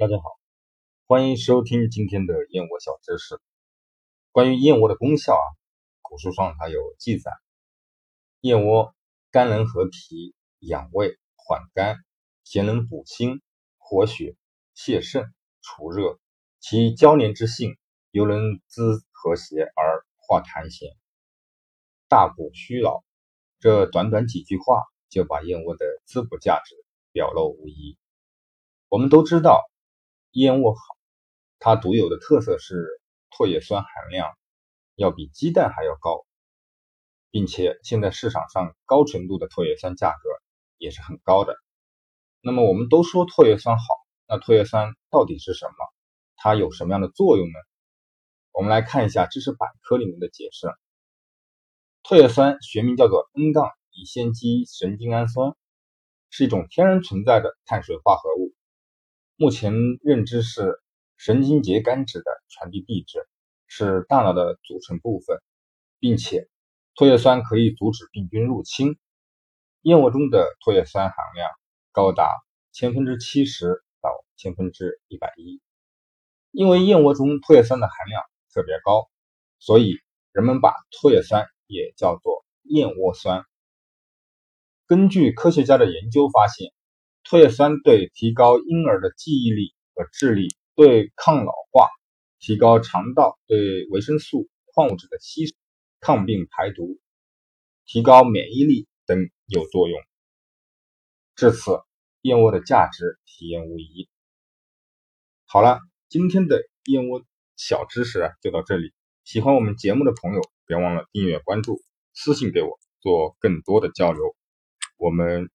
大家好，欢迎收听今天的燕窝小知识。关于燕窝的功效啊，古书上它有记载：燕窝甘能和脾，养胃，缓肝，咸能补心，活血，泻肾，除热。其交黏之性，尤能滋和谐而化痰涎，大补虚劳。这短短几句话就把燕窝的滋补价值表露无遗。我们都知道。燕窝好，它独有的特色是唾液酸含量要比鸡蛋还要高，并且现在市场上高纯度的唾液酸价格也是很高的。那么我们都说唾液酸好，那唾液酸到底是什么？它有什么样的作用呢？我们来看一下知识百科里面的解释。唾液酸学名叫做 N- 杠乙酰基神经氨酸，是一种天然存在的碳水化合物。目前认知是神经节苷脂的传递递质，是大脑的组成部分，并且唾液酸可以阻止病菌入侵。燕窝中的唾液酸含量高达千分之七十到千分之一百一。因为燕窝中唾液酸的含量特别高，所以人们把唾液酸也叫做燕窝酸。根据科学家的研究发现。唾液酸对提高婴儿的记忆力和智力、对抗老化、提高肠道对维生素、矿物质的吸收、抗病排毒、提高免疫力等有作用。至此，燕窝的价值体现无疑。好了，今天的燕窝小知识就到这里。喜欢我们节目的朋友，别忘了订阅、关注、私信给我，做更多的交流。我们。